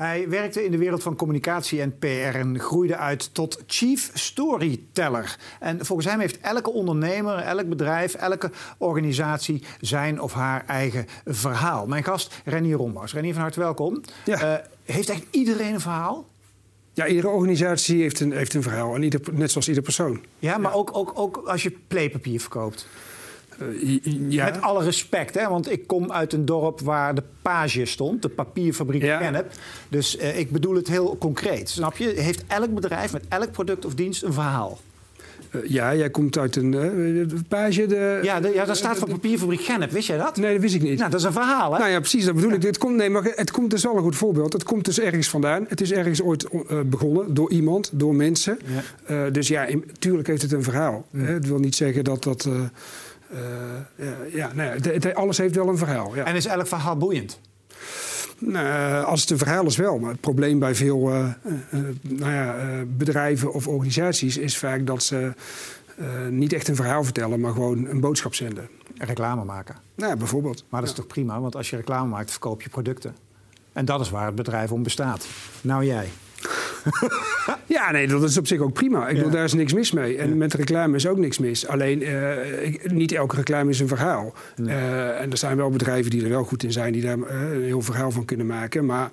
Hij werkte in de wereld van communicatie en PR en groeide uit tot chief storyteller. En volgens hem heeft elke ondernemer, elk bedrijf, elke organisatie zijn of haar eigen verhaal. Mijn gast Renier Rombouws. Renier, van harte welkom. Ja. Eh, heeft echt iedereen een verhaal? Ja, iedere organisatie heeft een, heeft een verhaal. En ieder, net zoals ieder persoon. Ja, maar Ook, ook, ook als je playpapier verkoopt. Ja. Met alle respect, hè? want ik kom uit een dorp waar de page stond, de papierfabriek Ja. Kennep. Dus eh, ik bedoel het heel concreet. Snap je? Heeft elk bedrijf met elk product of dienst een verhaal? Uh, ja, jij komt uit een uh, page. De, Ja, de, ja daar staat van papierfabriek Gennep. Wist jij dat? Nee, dat wist ik niet. Nou, dat is een verhaal, hè? Nou ja, precies, dat bedoel ik. Het komt, nee, maar het komt dus wel een goed voorbeeld. Het komt dus ergens vandaan. Het is ergens ooit uh, begonnen door iemand, door mensen. Ja. Dus ja, tuurlijk heeft het een verhaal. Ja. Het wil niet zeggen dat dat. Ja, ja, nee, het, het, alles heeft wel een verhaal. Ja. En is elk verhaal boeiend? Nou, als het een verhaal is wel. Maar het probleem bij veel uh, uh, nou ja, bedrijven of organisaties is vaak dat ze niet echt een verhaal vertellen, maar gewoon een boodschap zenden. Reclame maken. Nou, bijvoorbeeld. Maar dat is ja. toch prima, want als je reclame maakt, verkoop je producten. En dat is waar het bedrijf om bestaat. Nou jij. Ja, nee, dat is op zich ook prima. Ik bedoel, daar is niks mis mee. En met reclame is ook niks mis. Alleen, eh, ik- niet elke reclame is een verhaal. Nee. Eh, en er zijn wel bedrijven die er wel goed in zijn... die daar eh, een heel verhaal van kunnen maken. Maar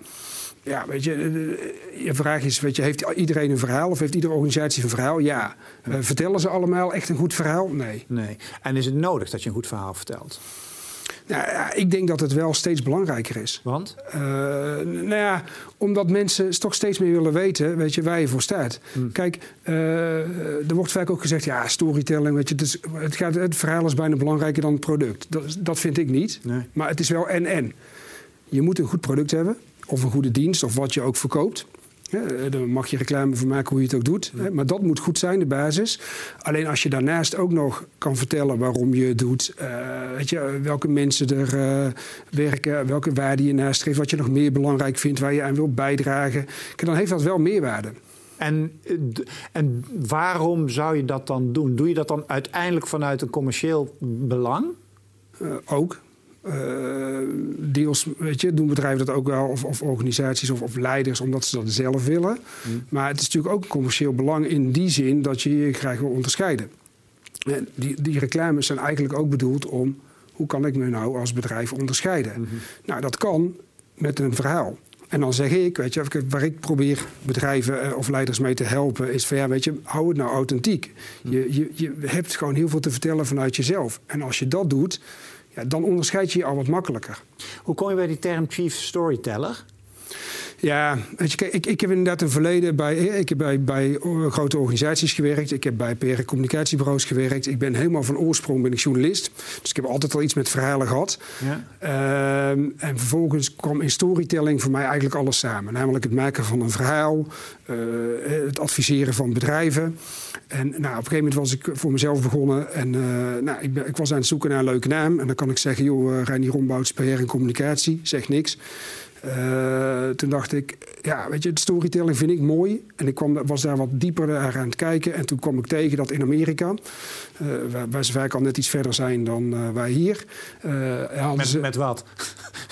ja, weet je, je vraag is... Weet je, heeft iedereen een verhaal of heeft iedere organisatie een verhaal? Ja. Vertellen ze allemaal echt een goed verhaal? Nee. Nee. En is het nodig dat je een goed verhaal vertelt? Nou, ja, ik denk dat het wel steeds belangrijker is. Want? Uh, nou ja, omdat mensen toch steeds meer willen weten, weet je, waar je voor staat. Hmm. Kijk, uh, er wordt vaak ook gezegd, ja, storytelling, weet je, het, is, het, gaat, het verhaal is bijna belangrijker dan het product. Dat, dat vind ik niet. Nee. Maar het is wel en-en. Je moet een goed product hebben, of een goede dienst, of wat je ook verkoopt. Ja, daar mag je reclame voor maken hoe je het ook doet. Ja. Maar dat moet goed zijn, de basis. Alleen als je daarnaast ook nog kan vertellen waarom je het doet. Uh, weet je, welke mensen er uh, werken, welke waarde je nastreeft. Wat je nog meer belangrijk vindt, waar je aan wilt bijdragen. Dan heeft dat wel meerwaarde. En, en waarom zou je dat dan doen? Doe je dat dan uiteindelijk vanuit een commercieel belang? Uh, ook. Uh, deels weet je, doen bedrijven dat ook wel, of, of organisaties of, of, leiders, omdat ze dat zelf willen. Mm. Maar het is natuurlijk ook een commercieel belang in die zin dat je je graag wil onderscheiden. En die, die reclames zijn eigenlijk ook bedoeld om hoe kan ik me nou als bedrijf onderscheiden? Mm -hmm. Nou, dat kan met een verhaal. En dan zeg ik, weet je, waar ik probeer bedrijven of leiders mee te helpen, is van ja, weet je, hou het nou authentiek. Mm. Je, je, je hebt gewoon heel veel te vertellen vanuit jezelf. En als je dat doet, dan onderscheid je je al wat makkelijker. Hoe kom je bij die term chief storyteller? Ja, weet je, ik, ik heb inderdaad een verleden bij, ik heb bij, bij grote organisaties gewerkt. Ik heb bij PR communicatiebureaus gewerkt. Ik ben helemaal van oorsprong ben ik journalist. Dus ik heb altijd al iets met verhalen gehad. Ja. Uh, en vervolgens kwam in storytelling voor mij eigenlijk alles samen. Namelijk het maken van een verhaal, uh, het adviseren van bedrijven. En nou, op een gegeven moment was ik voor mezelf begonnen. En uh, nou, ik, ben, ik, was aan het zoeken naar een leuke naam. En dan kan ik zeggen, joh, uh, Reinier Rombouts, PR en communicatie. Zeg niks. Uh, toen dacht ik, ja, weet je, de storytelling vind ik mooi. En ik kwam, was daar wat dieper aan het kijken. En toen kwam ik tegen dat in Amerika, uh, waar, waar, ze vaak al net iets verder zijn dan uh, wij hier. met, ze, met wat?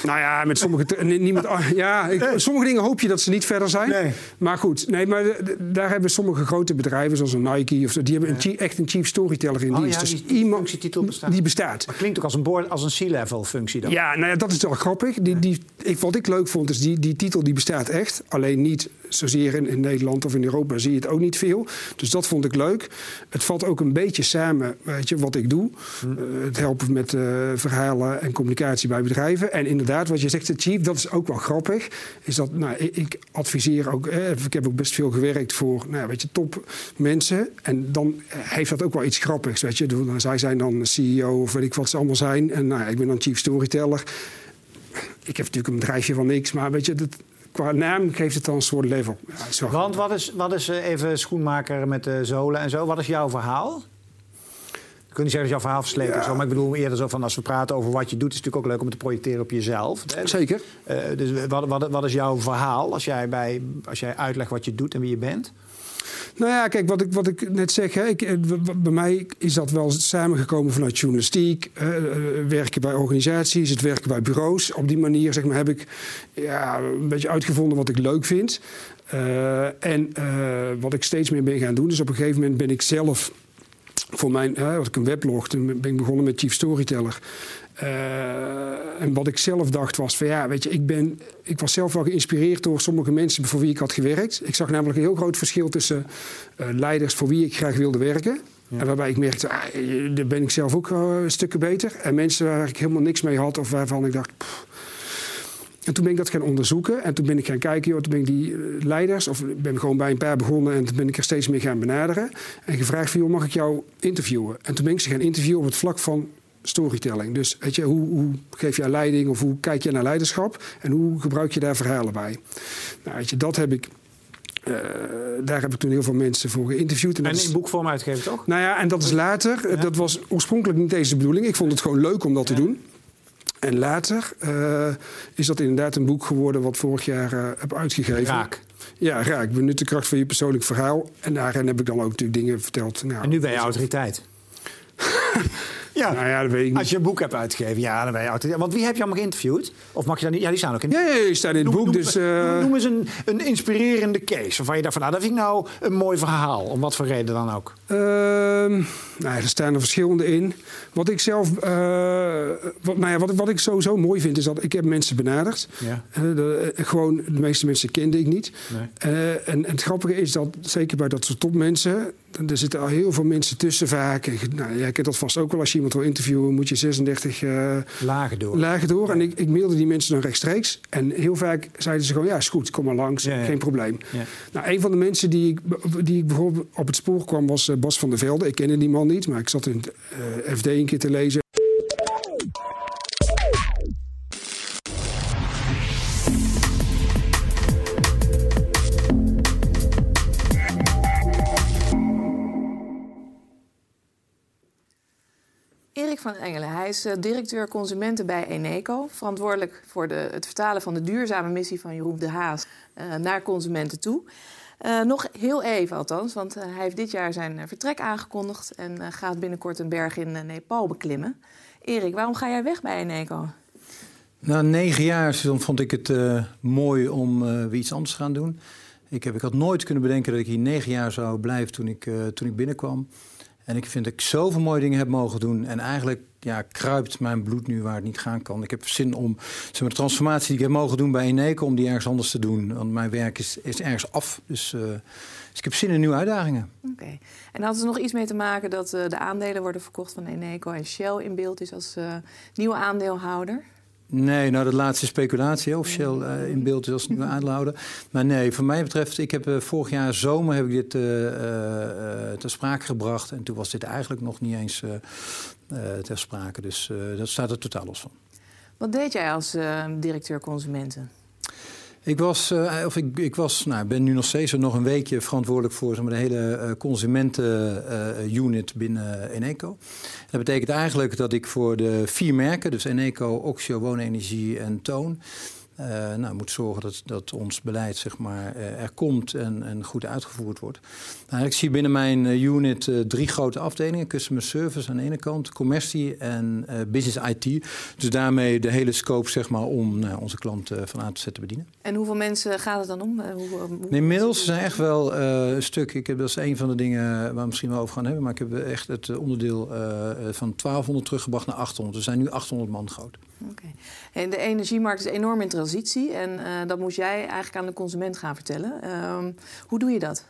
Nou ja, met sommige, niet met, ja, ik, sommige dingen hoop je dat ze niet verder zijn. Nee. Maar goed, nee, maar daar hebben sommige grote bedrijven, zoals een Nike, of zo, die hebben een, echt een chief storyteller in oh, dienst. Ja, dus die, die iemand functietitel bestaat. die bestaat. Maar klinkt ook als een, board, als een C-level functie dan. Ja, nou ja, dat is wel grappig. Die, die, ik, wat ik leuk vond, is die, die titel die bestaat echt. Alleen niet zozeer in, in Nederland of in Europa zie je het ook niet veel. Dus dat vond ik leuk. Het valt ook een beetje samen, weet je, wat ik doe. Hm. Uh, het helpen met uh, verhalen en communicatie bij bedrijven. En inderdaad, wat je zegt, de chief, dat is ook wel grappig. Is dat, nou, ik, adviseer ook, eh, ik heb ook best veel gewerkt voor, nou, weet je, top mensen. En dan heeft dat ook wel iets grappigs, weet je. Dan, zij zijn dan CEO of weet ik wat ze allemaal zijn. En nou, ik ben dan chief storyteller. Ik heb natuurlijk een bedrijfje van niks, maar weet je, dat, qua naam geeft het dan een soort level. Ja, Want wat is, wat is uh, even schoenmaker met de zolen en zo? Wat is jouw verhaal? Ik kan niet zeggen dat jouw verhaal versleten ja. is, maar ik bedoel eerder zo van als we praten over wat je doet, is het natuurlijk ook leuk om te projecteren op jezelf. Hè? Zeker. Uh, dus wat, wat, wat, is jouw verhaal als jij, bij, als jij uitlegt wat je doet en wie je bent? Nou ja, kijk, wat ik, wat ik net zeg, hè, ik, eh, bij mij is dat wel samengekomen vanuit journalistiek, uh, werken bij organisaties, het werken bij bureaus. Op die manier zeg maar, heb ik ja, een beetje uitgevonden wat ik leuk vind. en wat ik steeds meer ben gaan doen, dus op een gegeven moment ben ik zelf voor mijn, had ik een weblog, toen ben ik begonnen met Chief Storyteller. Uh, en wat ik zelf dacht was van ja, weet je, ik, ben, ik was zelf wel geïnspireerd door sommige mensen voor wie ik had gewerkt. Ik zag namelijk een heel groot verschil tussen uh, leiders voor wie ik graag wilde werken. En waarbij ik merkte, ah, daar ben ik zelf ook uh, stukken beter. En mensen waar ik helemaal niks mee had of waarvan ik dacht... Pff, en toen ben ik dat gaan onderzoeken. En toen ben ik gaan kijken, joh, toen ben ik die eh, leiders, of ben gewoon bij een paar begonnen en toen ben ik er steeds meer gaan benaderen. En gevraagd van, joh, mag ik jou interviewen? En toen ben ik ze gaan interviewen op het vlak van storytelling. Dus weet je, hoe, hoe geef je leiding of hoe kijk je naar leiderschap en hoe gebruik je daar verhalen bij? Nou, weet je, dat heb ik uh, daar heb ik toen heel veel mensen voor geïnterviewd. En, en in boekvorm uitgegeven, toch? Nou ja, en dat is later. Dat was oorspronkelijk niet deze bedoeling. Ik vond het gewoon leuk om dat te doen. En later uh, is dat inderdaad een boek geworden wat vorig jaar uh, heb uitgegeven. Raak. Ja, raak. Benut de kracht van je persoonlijk verhaal. En daarin heb ik dan ook natuurlijk dingen verteld. Nou, en nu ben je autoriteit. Ja. Nou ja, dat weet ik niet. Als je een boek hebt uitgegeven, ja, dan ben je altijd. Want wie heb je allemaal geïnterviewd? Of mag je dan niet? Ja, die staan ook in. Ja, ja die staan in het boek. Noem, dus, uh... noem eens een, een inspirerende case. Waarvan je dacht van, nou, dat vind ik nou een mooi verhaal. Om wat voor reden dan ook. Nou, er staan er verschillende in. Wat ik zelf, uh, wat, nou ja, wat, wat ik sowieso mooi vind, is dat ik heb mensen benaderd. Ja. Uh, de, gewoon, de meeste mensen kende ik niet. Nee. En, en, het grappige is dat, zeker bij dat soort topmensen, er zitten al heel veel mensen tussen vaak. Nou, jij kent dat vast ook wel. Als je iemand wil interviewen, moet je 36 uh, lagen door. Lagen door. En ik, ik mailde die mensen dan rechtstreeks. En heel vaak zeiden ze gewoon, ja, is goed, kom maar langs. Ja. Geen probleem. Ja. Nou, een van de mensen die ik, die ik bijvoorbeeld op het spoor kwam, was Bas van der Velde. Ik kende die man maar ik zat in het uh, FD een keer te lezen. Erik van Engelen, hij is directeur consumenten bij Eneco. Verantwoordelijk voor de, het vertalen van de duurzame missie van Jeroen de Haas uh, naar consumenten toe. Uh, nog heel even althans, want uh, hij heeft dit jaar zijn vertrek aangekondigd... en gaat binnenkort een berg in Nepal beklimmen. Erik, waarom ga jij weg bij Eneco? Na negen jaar vond ik het mooi om weer iets anders te gaan doen. Ik, heb, ik had nooit kunnen bedenken dat ik hier negen jaar zou blijven toen ik, toen ik binnenkwam... En ik vind dat ik zoveel mooie dingen heb mogen doen. En eigenlijk ja, kruipt mijn bloed nu waar het niet gaan kan. Ik heb zin om zeg maar, de transformatie die ik heb mogen doen bij Eneco... om die ergens anders te doen. Want mijn werk is, is ergens af. Dus, uh, dus ik heb zin in nieuwe uitdagingen. Oké. En had er nog iets mee te maken dat uh, de aandelen worden verkocht van Eneco... en Shell in beeld is als uh, nieuwe aandeelhouder? Nee, nou dat laatste speculatie, of Shell uh, in beeld is als nieuwe aandeelhouder. Maar nee, voor mij betreft, ik heb uh, vorig jaar zomer heb ik dit uh, ter sprake gebracht. En toen was dit eigenlijk nog niet eens ter sprake. Dus dat staat er totaal los van. Wat deed jij als directeur consumenten? Ik was, uh, of ik, ik was, nou, ben nu nog steeds nog een weekje verantwoordelijk voor zeg maar, de hele uh, consumentenunit binnen Eneco. Dat betekent eigenlijk dat ik voor de vier merken, dus Eneco, Oxio, Woonenergie en Toon, nou, moet zorgen dat, dat ons beleid zeg maar, uh, er komt en, en goed uitgevoerd wordt. Nou, ik zie binnen mijn uh, unit drie grote afdelingen: customer service aan de ene kant, commercie en business IT. Dus daarmee de hele scope zeg maar, om nou, onze klanten van A tot Z te bedienen. En hoeveel mensen gaat het dan om? Hoe, hoe... inmiddels zijn echt wel een stuk. Ik heb, dat is een van de dingen waar we misschien wel over gaan hebben. Maar ik heb echt het onderdeel van 1200 teruggebracht naar 800. We zijn nu 800 man groot. Okay. En de energiemarkt is enorm in transitie en uh, dat moest jij eigenlijk aan de consument gaan vertellen. Uh, hoe doe je dat?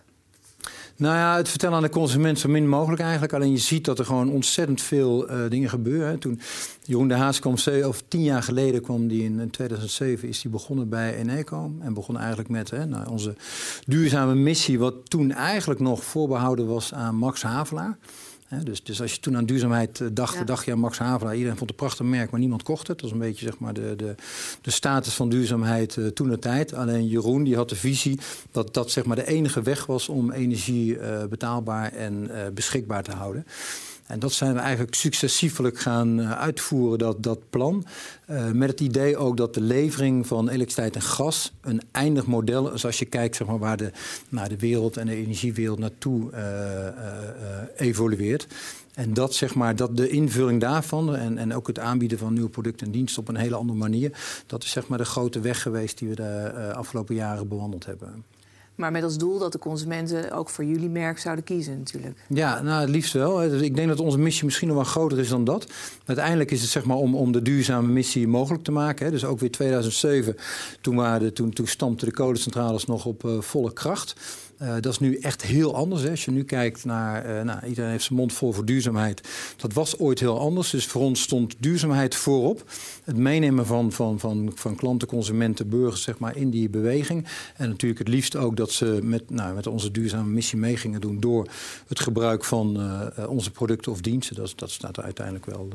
Nou ja, het vertellen aan de consument zo min mogelijk eigenlijk. Alleen je ziet dat er gewoon ontzettend veel uh, dingen gebeuren. Toen Jeroen de Haas kwam, of tien jaar geleden kwam die in, in 2007, is die begonnen bij Eneco. En begon eigenlijk met hè, nou, onze duurzame missie, wat toen eigenlijk nog voorbehouden was aan Max Havelaar dus, dus als je toen aan duurzaamheid eh, dacht, ja. dacht je aan Max Havelaar. Iedereen vond het een prachtig merk, maar niemand kocht het. Dat was een beetje zeg maar, de, de, de status van duurzaamheid uh, toen de tijd. Alleen Jeroen die had de visie dat dat zeg maar, de enige weg was om energie uh, betaalbaar en beschikbaar te houden. En dat zijn we eigenlijk successievelijk gaan uitvoeren, dat, dat plan. met het idee ook dat de levering van elektriciteit en gas een eindig model is als je kijkt zeg maar, waar de, naar de wereld en de energiewereld naartoe evolueert. En dat, zeg maar, dat de invulling daarvan en, en ook het aanbieden van nieuwe producten en diensten op een hele andere manier, dat is zeg maar de grote weg geweest die we de afgelopen jaren bewandeld hebben. Maar met als doel dat de consumenten ook voor jullie merk zouden kiezen natuurlijk. Ja, nou het liefst wel. Dus ik denk dat onze missie misschien nog wel groter is dan dat. Uiteindelijk is het zeg maar om, om de duurzame missie mogelijk te maken. Hè. Dus ook weer 2007, toen, waren toen, toen stampten de kolencentrales nog op uh, volle kracht. Uh, dat is nu echt heel anders. Hè. Als je nu kijkt naar, uh, nou, iedereen heeft zijn mond vol voor duurzaamheid. Dat was ooit heel anders. Dus voor ons stond duurzaamheid voorop. Het meenemen van, van, van, van klanten, consumenten, burgers zeg maar, in die beweging. En natuurlijk het liefst ook dat ze met, nou, met onze duurzame missie mee gingen doen door het gebruik van uh, onze producten of diensten. Dat, dat staat er uiteindelijk wel.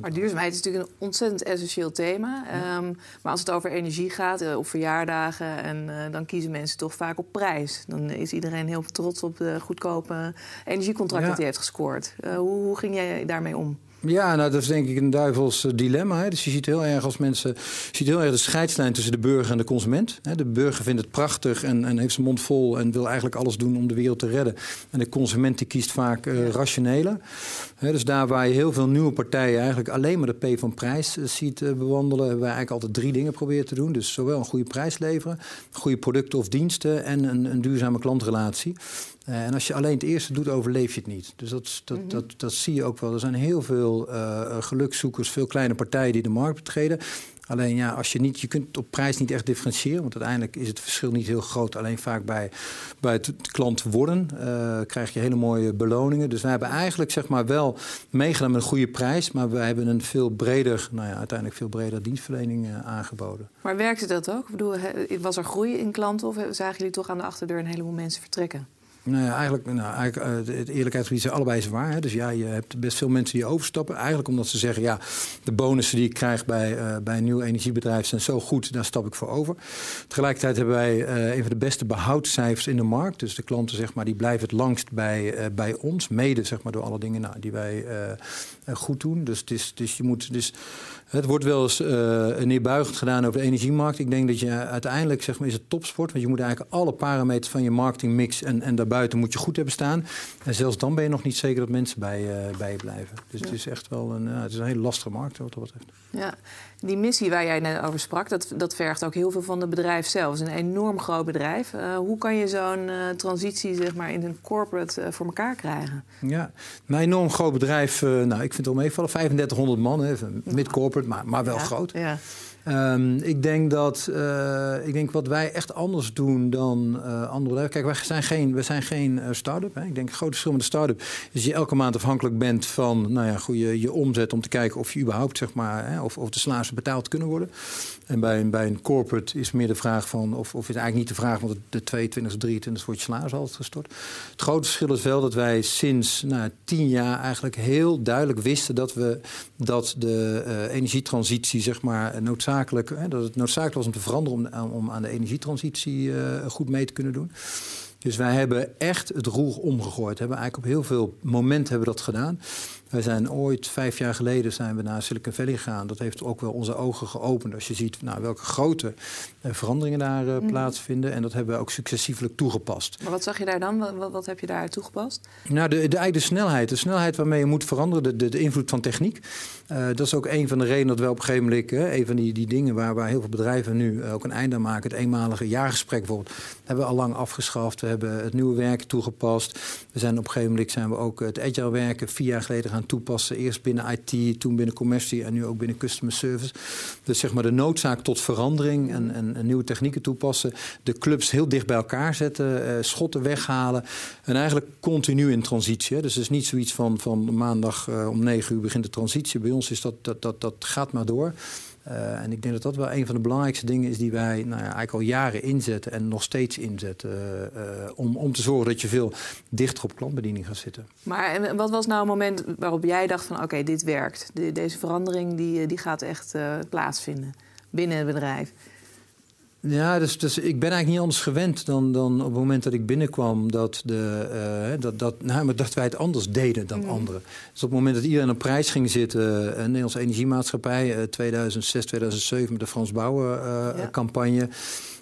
Maar duurzaamheid is natuurlijk een ontzettend essentieel thema. Um, maar als het over energie gaat, uh, op verjaardagen, en, uh, dan kiezen mensen toch vaak op prijs. Dan is iedereen heel trots op de goedkope energiecontract ja. dat hij heeft gescoord. Uh, hoe, hoe ging jij daarmee om? Ja, nou, dat is denk ik een duivels uh, dilemma. Hè. Dus je ziet heel erg als mensen. Je ziet heel erg de scheidslijn tussen de burger en de consument. De burger vindt het prachtig en, en, heeft zijn mond vol en wil eigenlijk alles doen om de wereld te redden. En de consument die kiest vaak uh, rationele. Hè, dus daar waar je heel veel nieuwe partijen eigenlijk alleen maar de P van prijs uh, ziet bewandelen, hebben wij eigenlijk altijd drie dingen proberen te doen. Dus zowel een goede prijs leveren, goede producten of diensten en een, een duurzame klantrelatie. Uh, en als je alleen het eerste doet, overleef je het niet. Dus dat, dat, mm -hmm. dat, dat zie je ook wel. Er zijn heel veel uh, gelukzoekers, veel kleine partijen die de markt betreden. Alleen ja, als je niet, je kunt op prijs niet echt differentiëren, want uiteindelijk is het verschil niet heel groot. Alleen vaak bij, bij het klant worden uh, krijg je hele mooie beloningen. Dus wij hebben eigenlijk zeg maar wel meegedaan met een goede prijs, maar wij hebben een veel breder, nou ja, uiteindelijk veel breder dienstverlening uh, aangeboden. Maar werkte dat ook? Ik bedoel, was er groei in klanten of zagen jullie toch aan de achterdeur een heleboel mensen vertrekken? Nou eigenlijk, nou, eigenlijk uh, het eerlijkheidsgebied zijn allebei zwaar. Hè. Dus ja, je hebt best veel mensen die overstappen. Eigenlijk omdat ze zeggen, ja, de bonussen die ik krijg bij, uh, bij een nieuw energiebedrijf zijn zo goed, daar stap ik voor over. Tegelijkertijd hebben wij uh, een van de beste behoudcijfers in de markt. Dus de klanten, zeg maar, die blijven het langst bij, bij ons. Mede, zeg maar, door alle dingen nou, die wij goed doen. Dus, dus, dus je moet... Dus, het wordt wel eens uh, neerbuigend gedaan over de energiemarkt. Ik denk dat je uiteindelijk, zeg maar, is het topsport. Want je moet eigenlijk alle parameters van je marketingmix en, en daarbuiten moet je goed hebben staan. En zelfs dan ben je nog niet zeker dat mensen bij, uh, bij je blijven. Dus ja. het is echt wel een, uh, het is een hele lastige markt wat dat betreft. Ja, die missie waar jij net over sprak, dat, dat vergt ook heel veel van het bedrijf zelf. Het is een enorm groot bedrijf. Uh, hoe kan je zo'n transitie zeg maar, in een corporate voor elkaar krijgen? Ja, een enorm groot bedrijf. nou, ik vind het wel meevallen. 3500 man, mid-corporate, maar, maar wel ja, groot. Ja. Um, ik denk dat uh, ik denk wat wij echt anders doen dan uh, andere bedrijven. Kijk, wij zijn geen, wij zijn geen uh, start-up. Hè. Ik denk het grote verschil met een start-up is je elke maand afhankelijk bent van nou ja, goede, je omzet om te kijken of je überhaupt zeg maar, hè, of, of de salarissen betaald kunnen worden. En bij een, bij een corporate is meer de vraag van, of, of is eigenlijk niet de vraag, want de 22 of 23 wordt je altijd gestort. Het grote verschil is wel dat wij sinds nou, tien jaar eigenlijk heel duidelijk wisten dat we dat de energietransitie zeg maar noodzakelijk Hè, dat het noodzakelijk was om te veranderen om, om aan de energietransitie uh, goed mee te kunnen doen. Dus wij hebben echt het roer omgegooid. We hebben eigenlijk op heel veel momenten hebben we dat gedaan. Wij zijn ooit, vijf jaar geleden, zijn we naar Silicon Valley gegaan. Dat heeft ook wel onze ogen geopend. Als je ziet nou, welke grote uh, veranderingen daar uh, mm. plaatsvinden. En dat hebben we ook successievelijk toegepast. Maar wat zag je daar dan? Wat, wat heb je daar toegepast? Nou, de, de, de snelheid. De snelheid waarmee je moet veranderen. De, de, de invloed van techniek. Uh, dat is ook een van de redenen dat we op een gegeven moment... een van die, die dingen waar, waar heel veel bedrijven nu ook een einde aan maken. Het eenmalige jaargesprek bijvoorbeeld. hebben we al lang afgeschaft. We hebben het nieuwe werken toegepast. We zijn op een gegeven moment zijn we ook het agile werken vier jaar geleden gaan toepassen. Eerst binnen IT, toen binnen commercie en nu ook binnen customer service. Dus zeg maar de noodzaak tot verandering en, en, nieuwe technieken toepassen. De clubs heel dicht bij elkaar zetten, uh, schotten weghalen. En eigenlijk continu in transitie. Dus het is niet zoiets van, van maandag uh, om negen uur begint de transitie. Bij ons is dat, dat, dat, dat gaat maar door. Uh, en ik denk dat dat wel een van de belangrijkste dingen is die wij nou ja, eigenlijk al jaren inzetten en nog steeds inzetten. Uh, om, om te zorgen dat je veel dichter op klantbediening gaat zitten. Maar en wat was nou een moment waarop jij dacht van oké, dit werkt. De, deze verandering die, die gaat echt plaatsvinden binnen het bedrijf? Ja, dus, dus ik ben eigenlijk niet anders gewend dan, dan op het moment dat ik binnenkwam dat, de, uh, dat, dat, nou, dat wij het anders deden dan mm. anderen. Dus op het moment dat iedereen op prijs ging zitten, een Nederlandse Energiemaatschappij, uh, 2006, 2007 met de Frans Bouwen ja. campagne.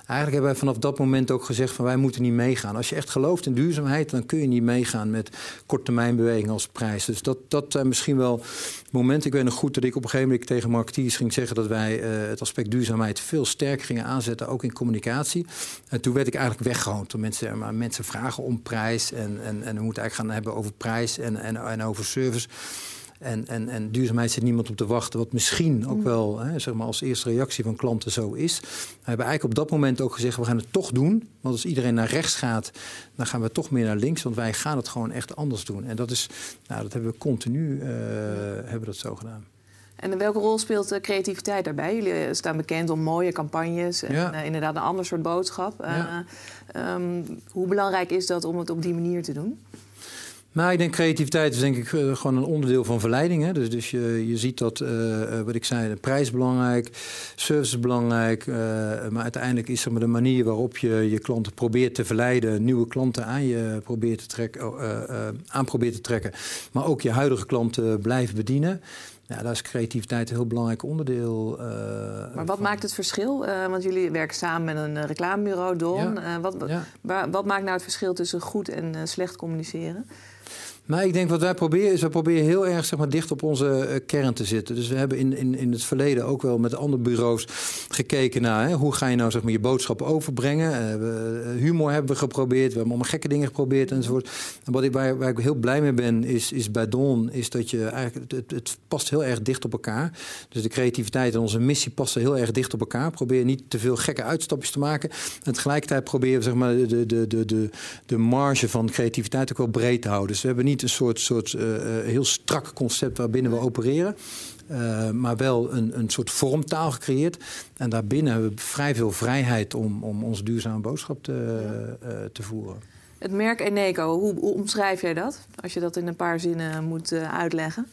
Eigenlijk hebben wij vanaf dat moment ook gezegd van wij moeten niet meegaan. Als je echt gelooft in duurzaamheid, dan kun je niet meegaan met korttermijnbewegingen als prijs. Dus dat, dat zijn misschien wel momenten. Ik weet nog goed dat ik op een gegeven moment tegen marketeers ging zeggen dat wij uh, het aspect duurzaamheid veel sterker gingen aanzetten, ook in communicatie. En toen werd ik eigenlijk weggehoond. Toen mensen, maar mensen vragen om prijs en, en, en we moeten eigenlijk gaan hebben over prijs en, en over service. En, en, en duurzaamheid zit niemand op te wachten, wat misschien ook mm. wel hè, zeg maar als eerste reactie van klanten zo is. We hebben eigenlijk op dat moment ook gezegd, we gaan het toch doen. Want als iedereen naar rechts gaat, dan gaan we toch meer naar links. Want wij gaan het gewoon echt anders doen. En dat, is, nou, dat hebben we continu uh, hebben dat zo gedaan. En welke rol speelt de creativiteit daarbij? Jullie staan bekend om mooie campagnes en ja. uh, inderdaad een ander soort boodschap. Ja. Um, hoe belangrijk is dat om het op die manier te doen? Nou, ik denk creativiteit is denk ik uh, gewoon een onderdeel van verleiding. Hè? Dus, dus je, je ziet dat, uh, wat ik zei, de prijs belangrijk, service is belangrijk. Uh, maar uiteindelijk is er maar de manier waarop je je klanten probeert te verleiden, nieuwe klanten aan je probeert te trekken, aan probeert te trekken. Maar ook je huidige klanten blijven bedienen. Ja, daar is creativiteit een heel belangrijk onderdeel. Uh, maar wat maakt het verschil? Uh, want jullie werken samen met een reclamebureau, Don. Ja. Uh, wat, ja. wat, maakt nou het verschil tussen goed en slecht communiceren? Nou, ik denk wat wij proberen is, we proberen heel erg zeg maar, dicht op onze uh, kern te zitten. Dus we hebben in, in, in het verleden ook wel met andere bureaus gekeken naar hè, hoe ga je nou zeg maar, je boodschap overbrengen. Uh, we, humor hebben we geprobeerd, we hebben allemaal gekke dingen geprobeerd enzovoort. En wat ik, waar, waar ik heel blij mee ben, is, is bij Don, is dat je eigenlijk, het, het, past heel erg dicht op elkaar. Dus de creativiteit en onze missie passen heel erg dicht op elkaar. Probeer niet te veel gekke uitstapjes te maken. En tegelijkertijd proberen we zeg maar, de, de, de, de, de marge van creativiteit ook wel breed te houden. Dus we hebben niet een soort, soort uh, heel strak concept waarbinnen we opereren. Uh, maar wel een, een soort vormtaal gecreëerd. En daarbinnen hebben we vrij veel vrijheid om, om onze duurzame boodschap te, uh, te voeren. Het merk Eneco, hoe, hoe, omschrijf jij dat? Als je dat in een paar zinnen moet uitleggen.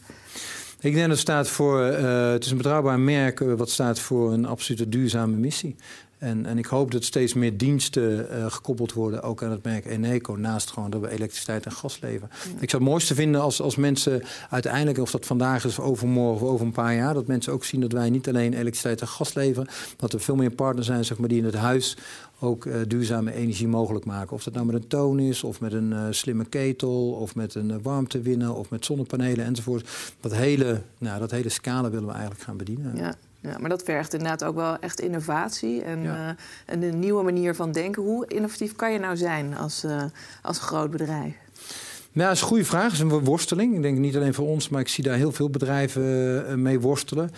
Ik denk dat het staat voor, het is een betrouwbaar merk wat staat voor een absolute duurzame missie. En, en ik hoop dat steeds meer diensten uh, gekoppeld worden, ook aan het merk Eneco, naast gewoon dat we elektriciteit en gas leveren. Ik zou het mooiste vinden als, als mensen uiteindelijk, of dat vandaag is, of overmorgen of over een paar jaar, dat mensen ook zien dat wij niet alleen elektriciteit en gas leveren, dat er veel meer partners zijn zeg maar, die in het huis ook uh, duurzame energie mogelijk maken. Of dat nou met een toon is, of met een uh, slimme ketel, of met een warmtewinner, of met zonnepanelen enzovoort. Dat hele, nou, dat hele scala willen we eigenlijk gaan bedienen. Ja. Ja, maar dat vergt inderdaad ook wel echt innovatie en, ja. uh, een nieuwe manier van denken. Hoe innovatief kan je nou zijn als, uh, als groot bedrijf? Ja, dat is een goede vraag. Het is een worsteling. Ik denk niet alleen voor ons, maar ik zie daar heel veel bedrijven uh, mee worstelen.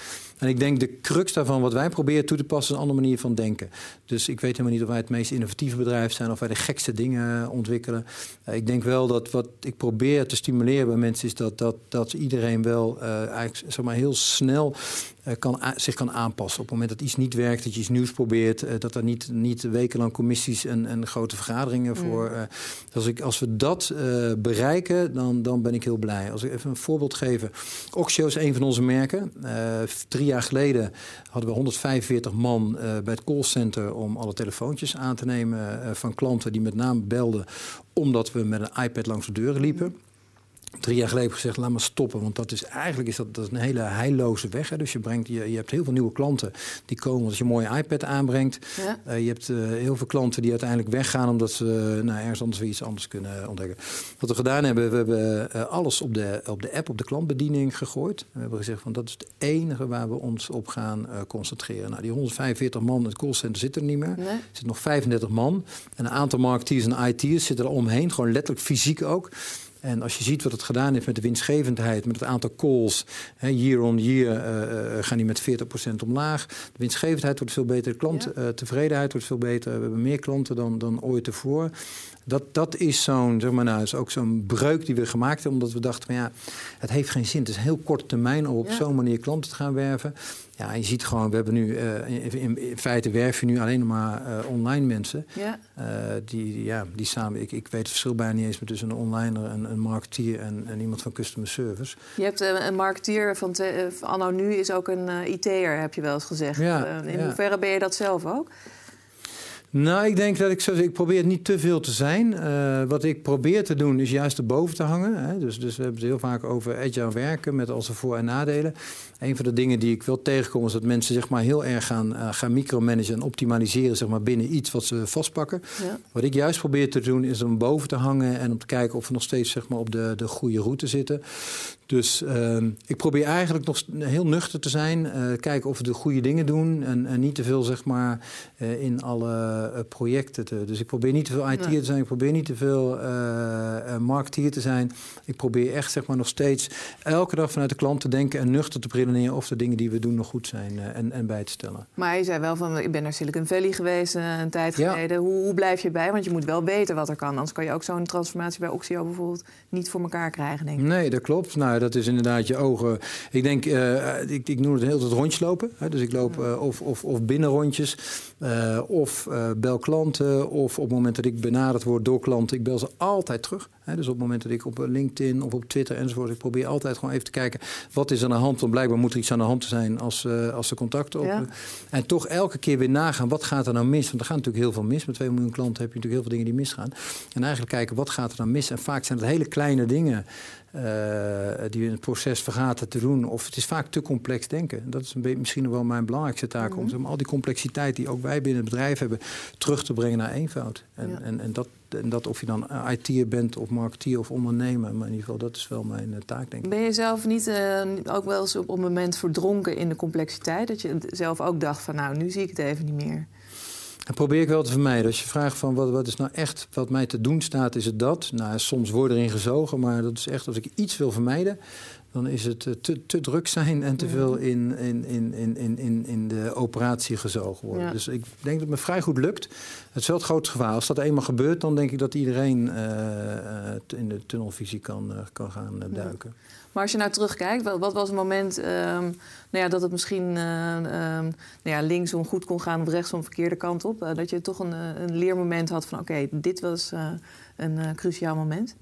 En ik denk de crux daarvan, wat wij proberen toe te passen, is een andere manier van denken. Dus ik weet helemaal niet of wij het meest innovatieve bedrijf zijn of wij de gekste dingen ontwikkelen. Uh, ik denk wel dat wat ik probeer te stimuleren bij mensen is dat, dat, dat iedereen wel uh, eigenlijk zeg maar, heel snel uh, kan, zich kan aanpassen. Op het moment dat iets niet werkt, dat je iets nieuws probeert, dat er niet, niet wekenlang commissies en, en grote vergaderingen voor. Mm. als, ik, als we dat bereiken, dan, dan ben ik heel blij. Als ik even een voorbeeld geef. Oxio is een van onze merken. drie jaar geleden hadden we 145 man uh, bij het callcenter om alle telefoontjes aan te nemen uh, van klanten die met name belden omdat we met een iPad langs de deuren liepen drie jaar geleden gezegd, laat maar stoppen. Want dat is eigenlijk is dat, dat is een hele heilloze weg. Hè. Dus je, brengt, je, je hebt heel veel nieuwe klanten die komen als je een mooie iPad aanbrengt. Ja. Uh, je hebt uh, heel veel klanten die uiteindelijk weggaan omdat ze uh, nou, ergens anders weer iets anders kunnen ontdekken. Wat we gedaan hebben, we hebben alles op de, op de app, op de klantbediening gegooid. We hebben gezegd van dat is het enige waar we ons op gaan concentreren. Nou, die 145 man in het callcenter zitten er niet meer. Nee. Er zitten nog 35 man. En een aantal marketeers en IT'ers zitten er omheen. Gewoon letterlijk fysiek ook. En als je ziet wat het gedaan heeft met de winstgevendheid, met het aantal calls, hè, year on year uh, gaan die met 40% omlaag. De winstgevendheid wordt veel beter, de klanttevredenheid wordt veel beter. We hebben meer klanten dan, dan ooit tevoren. Dat, dat is zo'n, zeg maar nou, is ook zo'n breuk die we gemaakt hebben, omdat we dachten van ja, het heeft geen zin. Het is heel korte termijn om op zo'n manier klanten te gaan werven. Ja, je ziet gewoon, we hebben nu uh, in, in, feite werven nu alleen maar uh, online mensen. Ja. Uh, die, ja, die samen, ik, ik weet het verschil bijna niet eens meer tussen een onliner, een, een marketeer en, en iemand van customer service. Je hebt een marketeer van, te, anno nu is ook een IT'er, heb je wel eens gezegd. Ja, in hoeverre ben je dat zelf ook? Nou, ik denk dat ik, ik probeer niet te veel te zijn. Uh, wat ik probeer te doen is juist erboven te hangen. Hè. Dus, dus we hebben het heel vaak over agile werken met al zijn voor- en nadelen. Een van de dingen die ik wel tegenkom is dat mensen zeg maar, heel erg gaan, uh, gaan micromanagen en optimaliseren zeg maar, binnen iets wat ze vastpakken. Ja. Wat ik juist probeer te doen is om boven te hangen en om te kijken of we nog steeds zeg maar, op de, de goede route zitten. Dus uh, ik probeer eigenlijk nog heel nuchter te zijn. Uh, kijken of we de goede dingen doen. En, en niet te veel zeg maar, uh, in alle uh, projecten. Te, dus ik probeer niet te veel IT nee. te zijn. Ik probeer niet te veel marketeer te zijn. Ik probeer echt zeg maar, nog steeds elke dag vanuit de klant te denken. En nuchter te redeneren of de dingen die we doen nog goed zijn. en, en bij te stellen. Maar je zei wel van, ik ben naar Silicon Valley geweest een tijd geleden. Hoe, hoe blijf je bij? Want je moet wel weten wat er kan. Anders kan je ook zo'n transformatie bij Oxio bijvoorbeeld niet voor elkaar krijgen, denk ik. Nee, dat klopt. Nou, dat is inderdaad je ogen. Ik denk, uh, ik, ik noem het heel het rondjes lopen. Hè? Dus ik loop uh, of, of, of binnenrondjes, uh, of bel klanten, of op het moment dat ik benaderd word door klanten, ik bel ze altijd terug. Hè? Dus op het moment dat ik op LinkedIn of op Twitter enzovoort, ik probeer altijd gewoon even te kijken wat is aan de hand. Want blijkbaar moet er iets aan de hand zijn als, als de contacten op. Ja. En toch elke keer weer nagaan, wat gaat er nou mis? Want er gaat natuurlijk heel veel mis. Met 2 miljoen klanten heb je natuurlijk heel veel dingen die misgaan. En eigenlijk kijken, wat gaat er dan mis? En vaak zijn het hele kleine dingen. Uh, die in het proces vergaten te doen. Of het is vaak te complex denken. Dat is een misschien wel mijn belangrijkste taak. Mm -hmm. Om al die complexiteit die ook wij binnen het bedrijf hebben... terug te brengen naar eenvoud. En, ja. en, en, dat, en dat of je dan IT'er bent of marketeer of ondernemer... maar in ieder geval, dat is wel mijn uh, taak, denk ik. Ben je zelf niet uh, ook wel eens op een moment verdronken in de complexiteit? Dat je zelf ook dacht van nou, nu zie ik het even niet meer? Dat probeer ik wel te vermijden. Als je vraagt van wat, wat is nou echt wat mij te doen staat, is het dat. Nou, soms word erin gezogen, maar dat is echt als ik iets wil vermijden, dan is het te, te druk zijn en te veel in, in, in, in, in, in de operatie gezogen worden. Ja. Dus ik denk dat het me vrij goed lukt. Het is wel het grootste gevaar. Als dat eenmaal gebeurt, dan denk ik dat iedereen uh, in de tunnelvisie kan, kan gaan uh, duiken. Ja. Maar als je nou terugkijkt, wat, wat was het moment um, nou ja, dat het misschien uh, um, nou ja, linksom goed kon gaan of rechtsom verkeerde kant op? Uh, dat je toch een, een leermoment had van oké, dit was een cruciaal moment?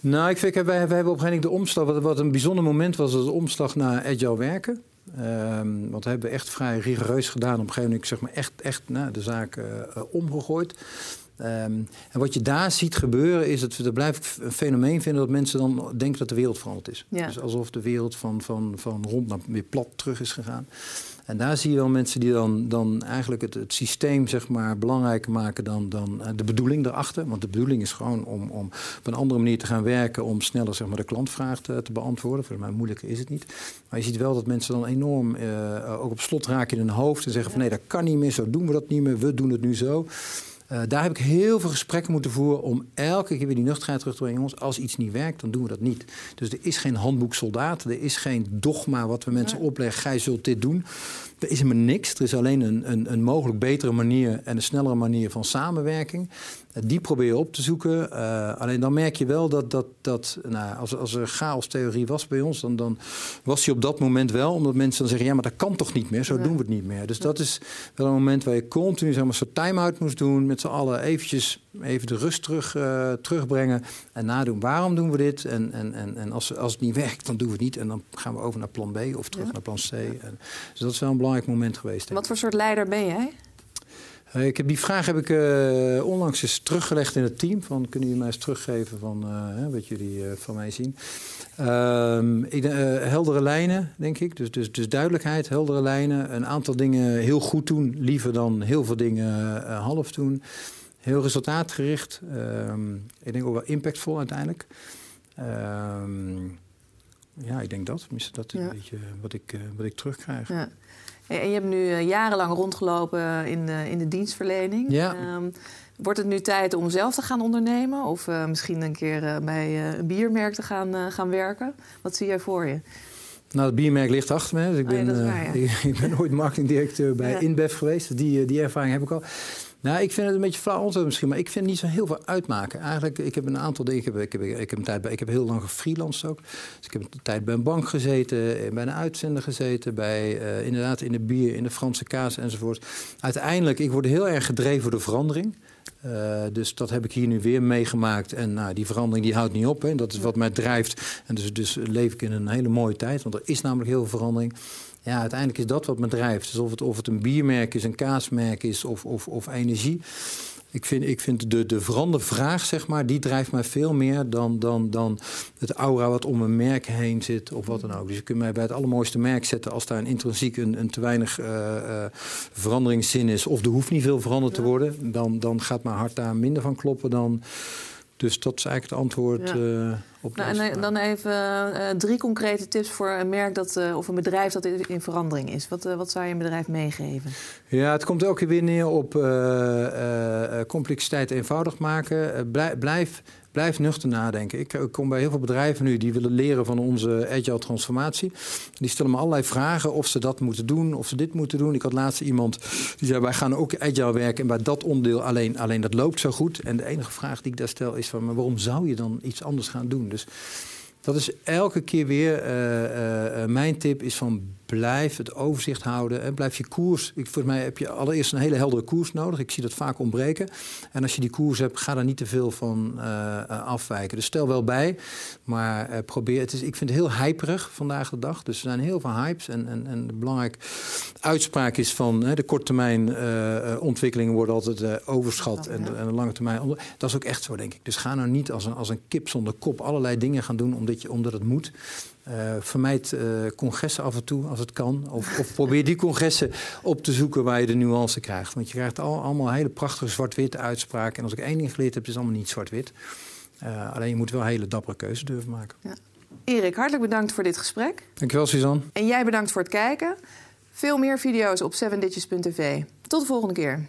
Nou, ik vind, wij, hebben op een gegeven moment de omslag. Wat, een bijzonder moment was, was de omslag naar agile werken. Um, want we hebben echt vrij rigoureus gedaan. Op een gegeven moment zeg maar echt, echt nou, de zaak omgegooid. Um, en wat je daar ziet gebeuren is dat we er blijf een fenomeen vinden dat mensen dan denken dat de wereld veranderd is. Ja. Dus alsof de wereld van, van, van rond naar weer plat terug is gegaan. En daar zie je dan mensen die dan, dan eigenlijk het, het systeem zeg maar, belangrijker maken dan, dan de bedoeling erachter. Want de bedoeling is gewoon om, om op een andere manier te gaan werken om sneller zeg maar, de klantvraag te, te beantwoorden. Voor mij moeilijker is het niet. Maar je ziet wel dat mensen dan enorm uh, ook op slot raken in hun hoofd en zeggen van nee, dat kan niet meer, zo doen we dat niet meer, we doen het nu zo. Uh, daar heb ik heel veel gesprekken moeten voeren om elke keer weer die nuchterheid terug te brengen. Jongens, als iets niet werkt, dan doen we dat niet. Dus er is geen handboek soldaat, er is geen dogma wat we mensen opleggen. Gij zult dit doen. Er is helemaal niks. Er is alleen een, een, een mogelijk betere manier en een snellere manier van samenwerking. Uh, die probeer je op te zoeken. Uh, alleen dan merk je wel dat, dat, dat nou, als, als er chaos-theorie was bij ons, dan, dan was die op dat moment wel. Omdat mensen dan zeggen, ja, maar dat kan toch niet meer? Zo ja. doen we het niet meer. Dus ja. dat is wel een moment waar je continu zeg maar, zo'n time-out moest doen. Met z'n allen eventjes even de rust terug, uh, terugbrengen en nadoen. Waarom doen we dit? En, en, en, en als, als het niet werkt, dan doen we het niet. En dan gaan we over naar plan B of terug ja. naar plan C. En, dus dat is wel een belangrijk moment geweest. Wat voor soort leider ben jij? Uh, ik heb die vraag heb ik uh, onlangs eens teruggelegd in het team. Van, kunnen jullie mij eens teruggeven van uh, wat jullie van mij zien? Ehm, ik, heldere lijnen, denk ik. Dus, dus, dus duidelijkheid, heldere lijnen. Een aantal dingen heel goed doen, liever dan heel veel dingen half doen. Heel resultaatgericht. Um, ik denk ook wel impactvol uiteindelijk. Um, ja, ik denk dat. Tenminste, dat is ja. een beetje wat ik, wat ik terugkrijg. Ja. En je hebt nu jarenlang rondgelopen in de, in de dienstverlening. Ja. Um, wordt het nu tijd om zelf te gaan ondernemen? Of uh, misschien een keer uh, bij uh, een biermerk te gaan, gaan werken? Wat zie jij voor je? Nou, het biermerk ligt achter me. Dus ik, ben, oh ja, waar, ja. ik, ik, ben ooit marketingdirecteur bij. InBev geweest. Die, die ervaring heb ik al. Nou, ik vind het een beetje flauw antwoord misschien, maar ik vind het niet zo heel veel uitmaken. Eigenlijk, ik heb een aantal dingen. Ik heb, ik heb, tijd bij, ik heb heel lang gefreelanced ook. Dus ik heb een tijd bij een bank gezeten, bij een uitzender gezeten, bij uh, inderdaad in de bier, in de Franse kaas enzovoort. Uiteindelijk, ik word heel erg gedreven door de verandering. Uh, dus dat heb ik hier nu weer meegemaakt. En nou, die verandering die houdt niet op. Hè. Dat is wat mij drijft. En dus, dus leef ik in een hele mooie tijd. Want er is namelijk heel veel verandering. Ja, uiteindelijk is dat wat me drijft. Dus of het, of het een biermerk is, een kaasmerk is of, of, of energie. Ik vind, ik vind de, de verandervraag, zeg maar, die drijft mij veel meer dan, dan, dan het aura wat om een merk heen zit of wat dan ook. Dus je kunt mij bij het allermooiste merk zetten als daar een intrinsiek een, een te weinig uh, uh, veranderingszin is of er hoeft niet veel veranderd te worden. Dan, dan gaat mijn hart daar minder van kloppen dan dus dat is eigenlijk het antwoord ja. uh, op nou, En dan even uh, drie concrete tips voor een merk dat, uh, of een bedrijf dat in verandering is. Wat, wat zou je een bedrijf meegeven? Ja, het komt elke keer weer neer op complexiteit eenvoudig maken. Blijf, blijf nuchter nadenken. Ik kom bij heel veel bedrijven nu die willen leren van onze agile transformatie. Die stellen me allerlei vragen of ze dat moeten doen, of ze dit moeten doen. Ik had laatst iemand die zei: Wij gaan ook agile werken en bij dat onderdeel alleen, alleen dat loopt zo goed. En de enige vraag die ik daar stel is: van, maar waarom zou je dan iets anders gaan doen? Dus dat is elke keer weer uh, uh, mijn tip: is van blijf het overzicht houden en blijf je koers. Ik, volgens mij heb je allereerst een hele heldere koers nodig. Ik zie dat vaak ontbreken. En als je die koers hebt, ga daar niet te veel van uh, afwijken. Dus stel wel bij, maar uh, probeer. Het is, ik vind het heel hyperig vandaag de dag. Dus er zijn heel veel hypes. En, en, en de belangrijke uitspraak is van de korttermijn ontwikkelingen worden altijd overschat. En de, en de lange termijn. Dat is ook echt zo, denk ik. Dus ga nou niet als een, als een kip zonder kop allerlei dingen gaan doen omdat, je, omdat het moet. Eh, vermijd uh, congressen af en toe als het kan. Of, of, probeer die congressen op te zoeken waar je de nuance krijgt. Want je krijgt al, allemaal hele prachtige zwart-witte uitspraken. En als ik één ding geleerd heb, is het allemaal niet zwart-wit. Eh, alleen je moet wel hele dappere keuzes durven maken. Ja. Erik, hartelijk bedankt voor dit gesprek. Dankjewel, Suzanne. En jij bedankt voor het kijken. Veel meer video's op 7ditches.tv. Tot de volgende keer.